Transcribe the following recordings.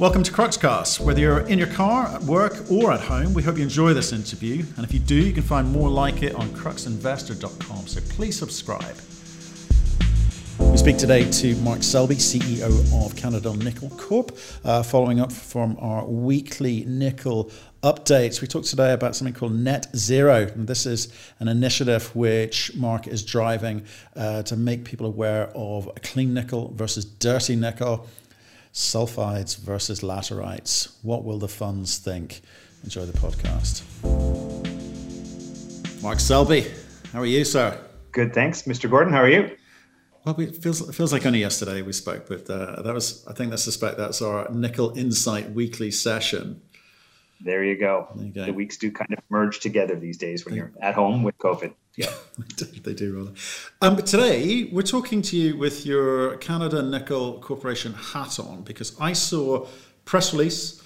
Welcome to Cruxcast. Whether you're in your car, at work, or at home, we hope you enjoy this interview. And if you do, you can find more like it on cruxinvestor.com. So please subscribe. We speak today to Mark Selby, CEO of Canada Nickel Corp, uh, following up from our weekly nickel updates. We talked today about something called Net Zero, and this is an initiative which Mark is driving uh, to make people aware of clean nickel versus dirty nickel sulfides versus laterites. What will the funds think? Enjoy the podcast. Mark Selby, how are you, sir? Good, thanks, Mr. Gordon. How are you? Well, it feels it feels like only yesterday we spoke, but uh, that was I think I suspect that's our Nickel Insight weekly session. There you, go. there you go. The weeks do kind of merge together these days when you're at home with COVID. Yeah, they do rather. Um, but today we're talking to you with your Canada Nickel Corporation hat on because I saw press release.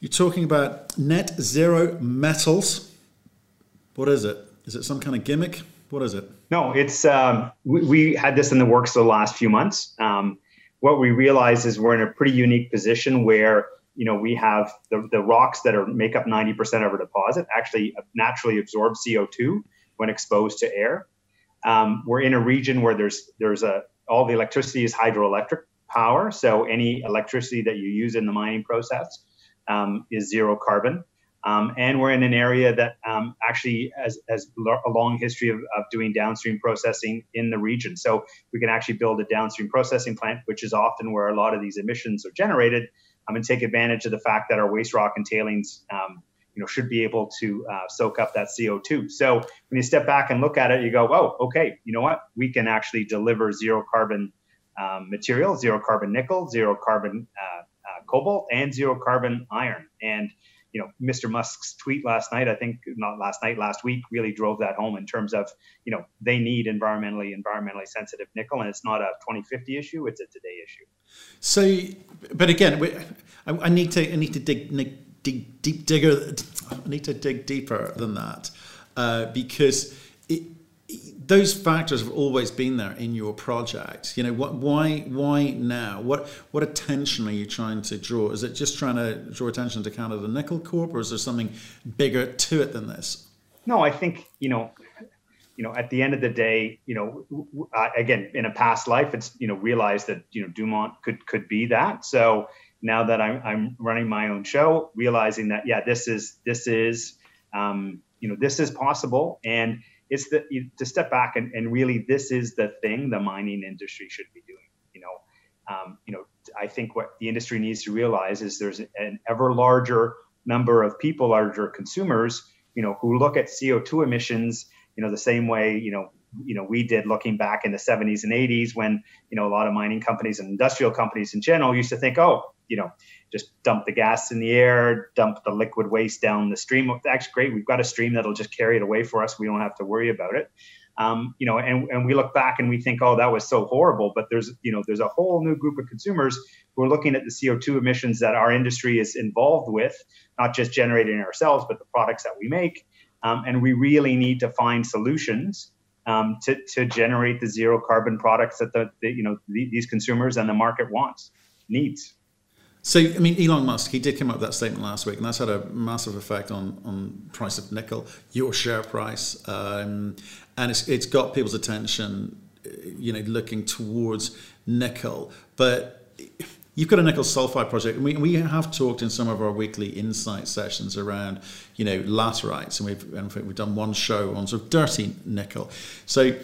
You're talking about net zero metals. What is it? Is it some kind of gimmick? What is it? No, it's um, we, we, had this in the works the last few months. Um, what we realize is we're in a pretty unique position where you know we have the, the rocks that are make up 90% of our deposit actually naturally absorb CO2 when exposed to air. Um, we're in a region where there's there's a all the electricity is hydroelectric power, so any electricity that you use in the mining process um, is zero carbon. Um, and we're in an area that um, actually has, has, a long history of, of, doing downstream processing in the region. So we can actually build a downstream processing plant, which is often where a lot of these emissions are generated, um, and take advantage of the fact that our waste rock and tailings, um, you know, should be able to uh, soak up that CO2. So when you step back and look at it, you go, oh, okay, you know what? We can actually deliver zero carbon um, material, zero carbon nickel, zero carbon uh, uh, cobalt, and zero carbon iron, and you know, Mr. Musk's tweet last night, I think not last night, last week, really drove that home in terms of, you know, they need environmentally environmentally sensitive nickel, and it's not a 2050 issue; it's a today issue. So, but again, I, I need to I need to dig, dig deep digger. I need to dig deeper than that uh, because it those factors have always been there in your project. You know, what, why why now? What what attention are you trying to draw? Is it just trying to draw attention to Canada Nickel Corp, or is there something bigger to it than this? No, I think you know, you know, at the end of the day, you know, again, in a past life, it's you know realized that you know Dumont could could be that. So now that I'm I'm running my own show, realizing that yeah, this is this is um, you know this is possible. And it's the to step back and, and really this is the thing the mining industry should be doing you know. Um, you know i think what the industry needs to realize is there's an ever larger number of people larger consumers you know who look at co2 emissions you know the same way you know you know we did looking back in the 70s and 80s when you know a lot of mining companies and industrial companies in general used to think oh you know just dump the gas in the air, dump the liquid waste down the stream. That's great. We've got a stream that'll just carry it away for us. We don't have to worry about it. Um, you know, and, and we look back and we think, oh, that was so horrible. But there's, you know, there's a whole new group of consumers who are looking at the CO2 emissions that our industry is involved with, not just generating ourselves, but the products that we make. Um, and we really need to find solutions um, to, to generate the zero carbon products that the, the you know the, these consumers and the market wants needs. So, I mean, Elon Musk, he did come up with that statement last week, and that's had a massive effect on, on price of nickel, your share price, um, and it's, it's got people's attention, you know, looking towards nickel. But you've got a nickel sulfide project, and we, we have talked in some of our weekly insight sessions around, you know, laterites, and we've, fact, we've done one show on sort of dirty nickel. So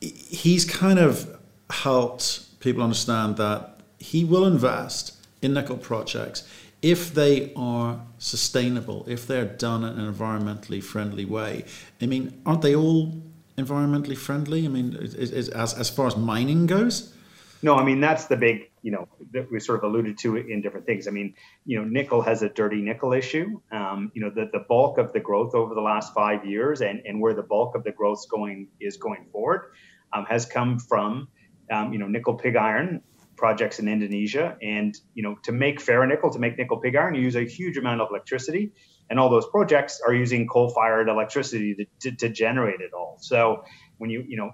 he's kind of helped people understand that he will invest – in nickel projects, if they are sustainable, if they're done in an environmentally friendly way, I mean, aren't they all environmentally friendly? I mean, is, is, as, as far as mining goes? No, I mean, that's the big, you know, that we sort of alluded to in different things. I mean, you know, nickel has a dirty nickel issue. Um, you know, the, the bulk of the growth over the last five years and, and where the bulk of the growth going is going forward um, has come from, um, you know, nickel pig iron projects in Indonesia. And you know, to make ferronickel, to make nickel pig iron, you use a huge amount of electricity, and all those projects are using coal-fired electricity to, to, to generate it all. So when you you know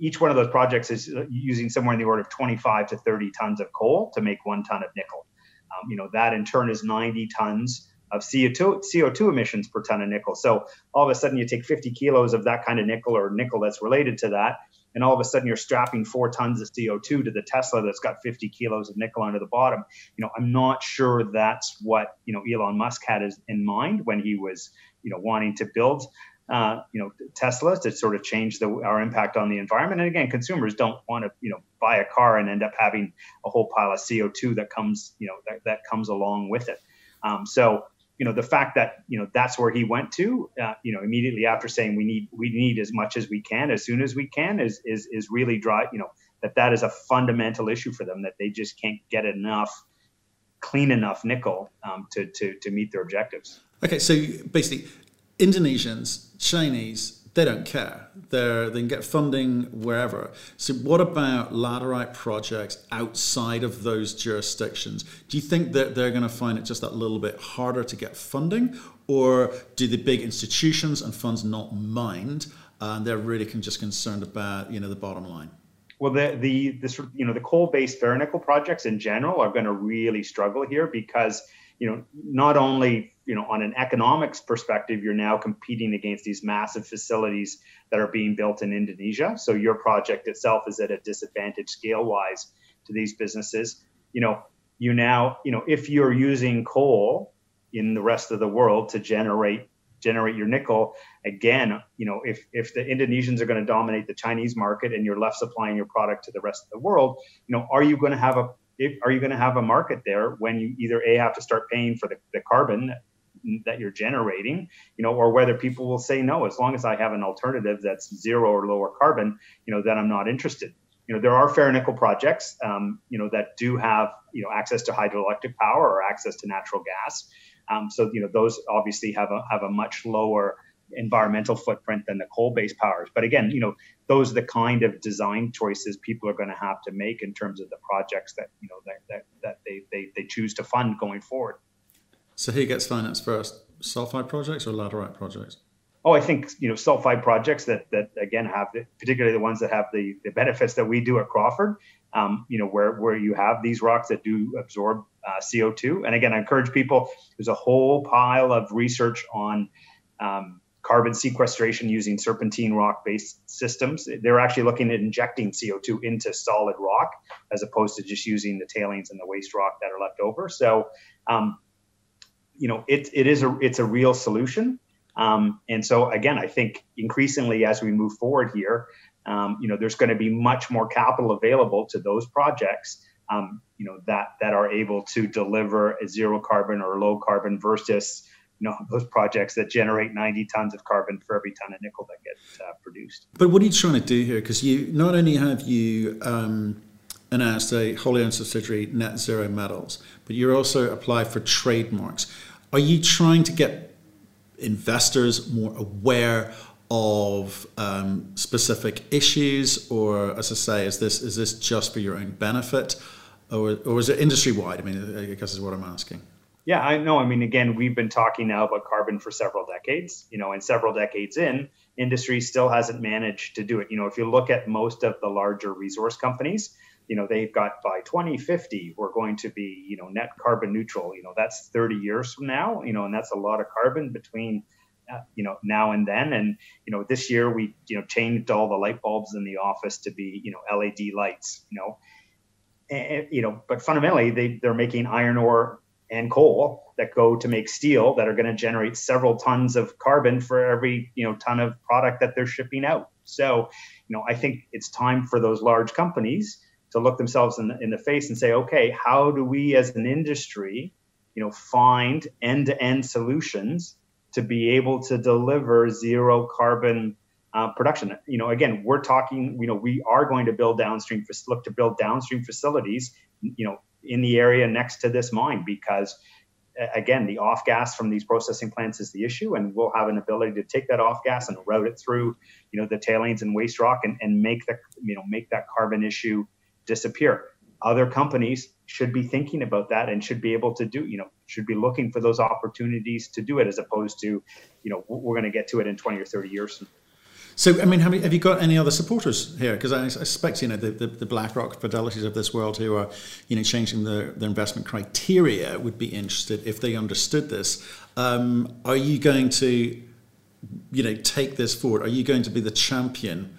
each one of those projects is using somewhere in the order of 25 to 30 tons of coal to make one ton of nickel. Um, you know, that in turn is 90 tons of CO2, CO2 emissions per ton of nickel. So all of a sudden you take 50 kilos of that kind of nickel or nickel that's related to that, and all of a sudden you're strapping four tons of CO2 to the Tesla that's got 50 kilos of nickel under the bottom. You know, I'm not sure that's what, you know, Elon Musk had in mind when he was, you know, wanting to build uh, you know Tesla to sort of change the, our impact on the environment. And again, consumers don't want to you know buy a car and end up having a whole pile of CO2 that comes you know that, that comes along with it. Um, so you know the fact that you know that's where he went to uh, you know immediately after saying we need we need as much as we can as soon as we can is is is really dry you know that that is a fundamental issue for them that they just can't get enough clean enough nickel um, to, to to meet their objectives. Okay so basically Indonesians, Chinese, they don't care. They're, they can get funding wherever. So, what about laterite projects outside of those jurisdictions? Do you think that they're going to find it just that little bit harder to get funding, or do the big institutions and funds not mind, and they're really just concerned about you know the bottom line? Well, the the this you know the coal-based ferronickel projects in general are going to really struggle here because you know not only you know, on an economics perspective, you're now competing against these massive facilities that are being built in Indonesia. So your project itself is at a disadvantage scale wise to these businesses. You know, you now, you know, if you're using coal in the rest of the world to generate generate your nickel again you know if if the indonesians are going to dominate the chinese market and you're left supplying your product to the rest of the world you know are you going to have a if, are you going to have a market there when you either a have to start paying for the, the carbon that you're generating, you know, or whether people will say no, as long as I have an alternative that's zero or lower carbon, you know, then I'm not interested. You know, there are ferronickel projects, um, you know, that do have, you know, access to hydroelectric power or access to natural gas. Um, so, you know, those obviously have a have a much lower environmental footprint than the coal-based powers. But again, you know, those are the kind of design choices people are going to have to make in terms of the projects that you know that that, that they, they they choose to fund going forward. So who gets financed first, sulfide projects or laterite projects? Oh, I think you know sulfide projects that that again have the, particularly the ones that have the, the benefits that we do at Crawford. Um, you know where where you have these rocks that do absorb uh, CO2. And again, I encourage people. There's a whole pile of research on um, carbon sequestration using serpentine rock based systems. They're actually looking at injecting CO2 into solid rock as opposed to just using the tailings and the waste rock that are left over. So um, you know, it, it is a it's a real solution. Um, and so again, I think increasingly as we move forward here, um, you know, there's going to be much more capital available to those projects, um, you know, that that are able to deliver a zero carbon or low carbon versus you know those projects that generate 90 tons of carbon for every ton of nickel that gets uh, produced. But what are you trying to do here? Because you not only have you um, announced a wholly owned subsidiary, Net Zero Metals, but you're also applied for trademarks. Are you trying to get investors more aware of um, specific issues, or as I say, is this is this just for your own benefit, or or is it industry wide? I mean, I guess is what I'm asking. Yeah, I know. I mean, again, we've been talking now about carbon for several decades. You know, and several decades in, industry still hasn't managed to do it. You know, if you look at most of the larger resource companies, you know they've got by 2050 we're going to be you know net carbon neutral. You know that's 30 years from now you know and that's a lot of carbon between uh, you know now and then. And you know this year we you know changed all the light bulbs in the office to be you know led lights you know. And, you know but fundamentally they they're making iron ore and coal that go to make steel that are going to generate several tons of carbon for every you know ton of product that they're shipping out so you know i think it's time for those large companies to look themselves in the, in the face and say, okay, how do we as an industry, you know, find end-to-end solutions to be able to deliver zero carbon uh, production? You know, again, we're talking, you know, we are going to build downstream, look to build downstream facilities, you know, in the area next to this mine because again, the off gas from these processing plants is the issue, and we'll have an ability to take that off gas and route it through, you know, the tailings and waste rock, and, and make the, you know, make that carbon issue disappear. Other companies should be thinking about that and should be able to do, you know, should be looking for those opportunities to do it as opposed to, you know, we're going to get to it in 20 or 30 years. So, I mean, have you, have you got any other supporters here? Because I, I, suspect, you know, the, the, the BlackRock Fidelities of this world who are, you know, changing their, their investment criteria would be interested if they understood this. Um, are you going to, you know, take this forward? Are you going to be the champion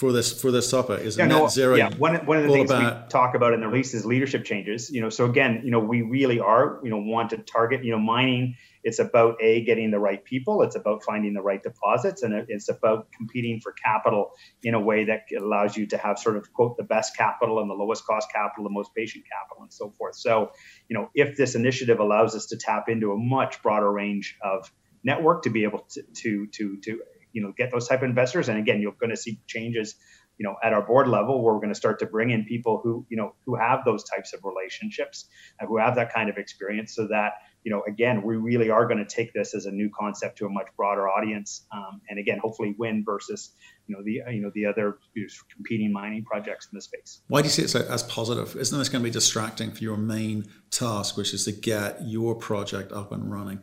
for this for this topic? Is yeah, net no, zero? Yeah, one, one of the things about... we talk about in the release is leadership changes. You know, so again, you know, we really are, you know, want to target, you know, mining it's about a getting the right people it's about finding the right deposits and it's about competing for capital in a way that allows you to have sort of quote the best capital and the lowest cost capital the most patient capital and so forth so you know if this initiative allows us to tap into a much broader range of network to be able to to to, to you know get those type of investors and again you're going to see changes you know at our board level where we're going to start to bring in people who you know who have those types of relationships and who have that kind of experience so that you know, again, we really are going to take this as a new concept to a much broader audience, um, and again, hopefully win versus, you know, the you know the other you know, competing mining projects in the space. Why do you see it so, as positive? Isn't this going to be distracting for your main task, which is to get your project up and running?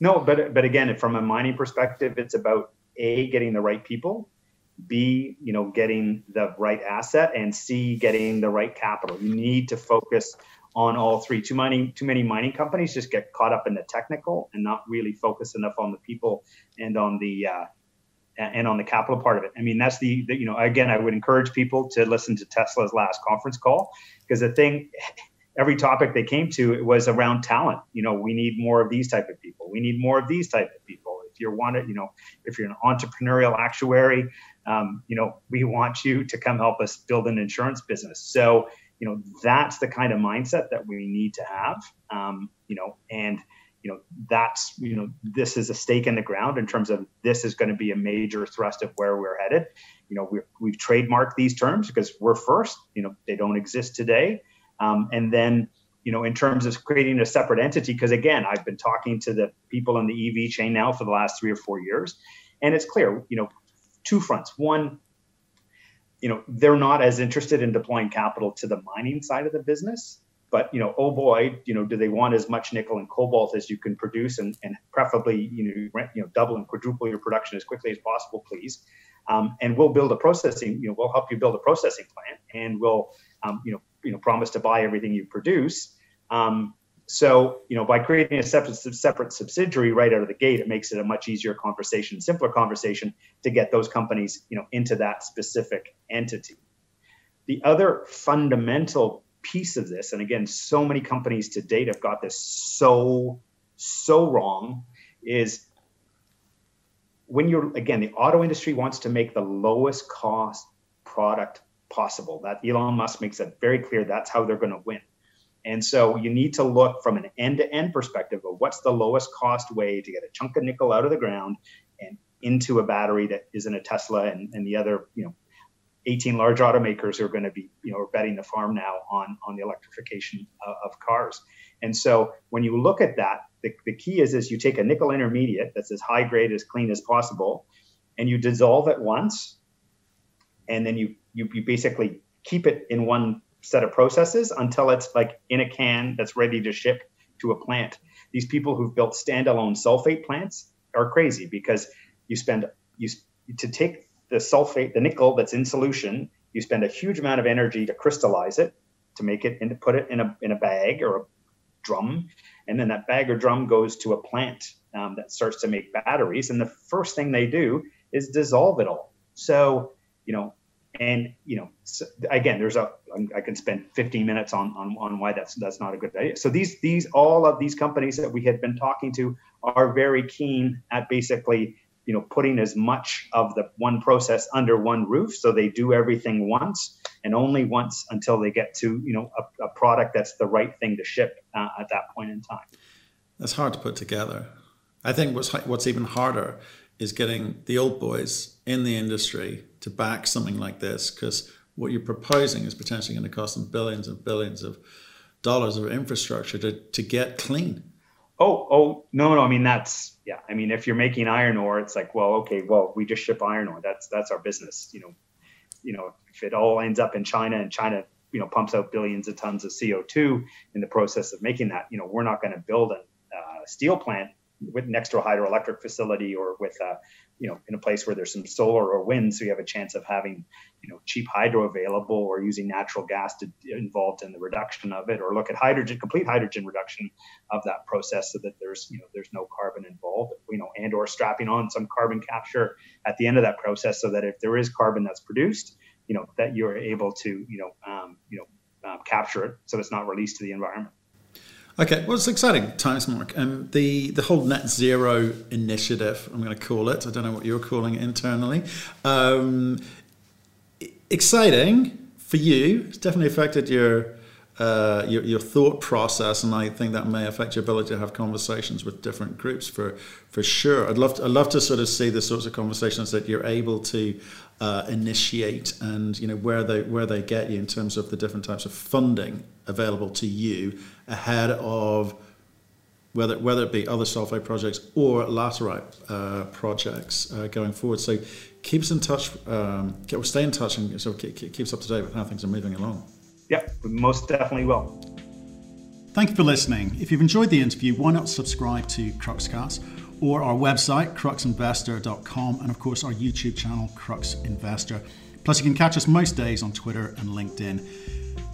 No, but but again, from a mining perspective, it's about a getting the right people, b you know getting the right asset, and c getting the right capital. You need to focus on all three. Too many too many mining companies just get caught up in the technical and not really focus enough on the people and on the uh, and on the capital part of it. I mean, that's the, the, you know again, I would encourage people to listen to Tesla's last conference call because the thing. Every topic they came to it was around talent. You know, we need more of these type of people. We need more of these type of people. If you're one, you know, if you're an entrepreneurial actuary, um, you know, we want you to come help us build an insurance business. So you know that's the kind of mindset that we need to have um, you know and you know that's you know this is a stake in the ground in terms of this is going to be a major thrust of where we're headed you know we have trademarked these terms because we're first you know they don't exist today um, and then you know in terms of creating a separate entity because again i've been talking to the people in the ev chain now for the last three or four years and it's clear you know two fronts one you know they're not as interested in deploying capital to the mining side of the business but you know oh boy you know do they want as much nickel and cobalt as you can produce and, and preferably you know you know double and quadruple your production as quickly as possible please um, and we'll build a processing you know we'll help you build a processing plant and we'll um, you know you know promise to buy everything you produce um, so, you know, by creating a separate, separate subsidiary right out of the gate, it makes it a much easier conversation, simpler conversation to get those companies, you know, into that specific entity. The other fundamental piece of this, and again, so many companies to date have got this so, so wrong, is when you're, again, the auto industry wants to make the lowest cost product possible. That Elon Musk makes that very clear. That's how they're going to win. And so you need to look from an end to end perspective of what's the lowest cost way to get a chunk of nickel out of the ground and into a battery that isn't a Tesla and, and the other, you know, 18 large automakers are going to be, you know, are betting the farm now on, on the electrification of, of cars. And so when you look at that, the, the key is, is you take a nickel intermediate that's as high grade, as clean as possible, and you dissolve it once, and then you, you, you basically keep it in one set of processes until it's like in a can that's ready to ship to a plant. These people who've built standalone sulfate plants are crazy because you spend you to take the sulfate, the nickel that's in solution, you spend a huge amount of energy to crystallize it, to make it and to put it in a in a bag or a drum, and then that bag or drum goes to a plant um, that starts to make batteries. And the first thing they do is dissolve it all. So you know and you know again there's a i can spend 15 minutes on, on on why that's that's not a good idea. So these these all of these companies that we had been talking to are very keen at basically you know putting as much of the one process under one roof. So they do everything once and only once until they get to you know a, a product that's the right thing to ship uh, at that point in time. That's hard to put together. I think what's what's even harder is getting the old boys in the industry to back something like this because what you're proposing is potentially going to cost them billions and billions of dollars of infrastructure to, to get clean. Oh, oh, no, no. I mean, that's, yeah. I mean, if you're making iron ore, it's like, well, okay, well, we just ship iron ore. That's, that's our business. You know, you know, if it all ends up in China and China, you know, pumps out billions of tons of CO2 in the process of making that, you know, we're not going to build a uh, steel plant with next to a hydroelectric facility or with a you know in a place where there's some solar or wind so you have a chance of having you know cheap hydro available or using natural gas to involved in the reduction of it or look at hydrogen complete hydrogen reduction of that process so that there's you know there's no carbon involved you know and or strapping on some carbon capture at the end of that process so that if there is carbon that's produced you know that you're able to you know um, you know um, capture it so it's not released to the environment Okay, well, it's exciting times, Mark. Um, the the whole net zero initiative, I'm going to call it. I don't know what you're calling it internally. Um, exciting for you. It's definitely affected your, uh, your your thought process, and I think that may affect your ability to have conversations with different groups for for sure. I'd love to, I'd love to sort of see the sorts of conversations that you're able to uh, initiate, and you know where they where they get you in terms of the different types of funding available to you ahead of whether whether it be other sulfate projects or laterite uh, projects uh, going forward. So keep us in touch, um, stay in touch, and so keep, keep us up to date with how things are moving along. Yeah, most definitely will. Thank you for listening. If you've enjoyed the interview, why not subscribe to Cruxcast or our website, cruxinvestor.com, and of course our YouTube channel, Crux Investor. Plus, you can catch us most days on Twitter and LinkedIn.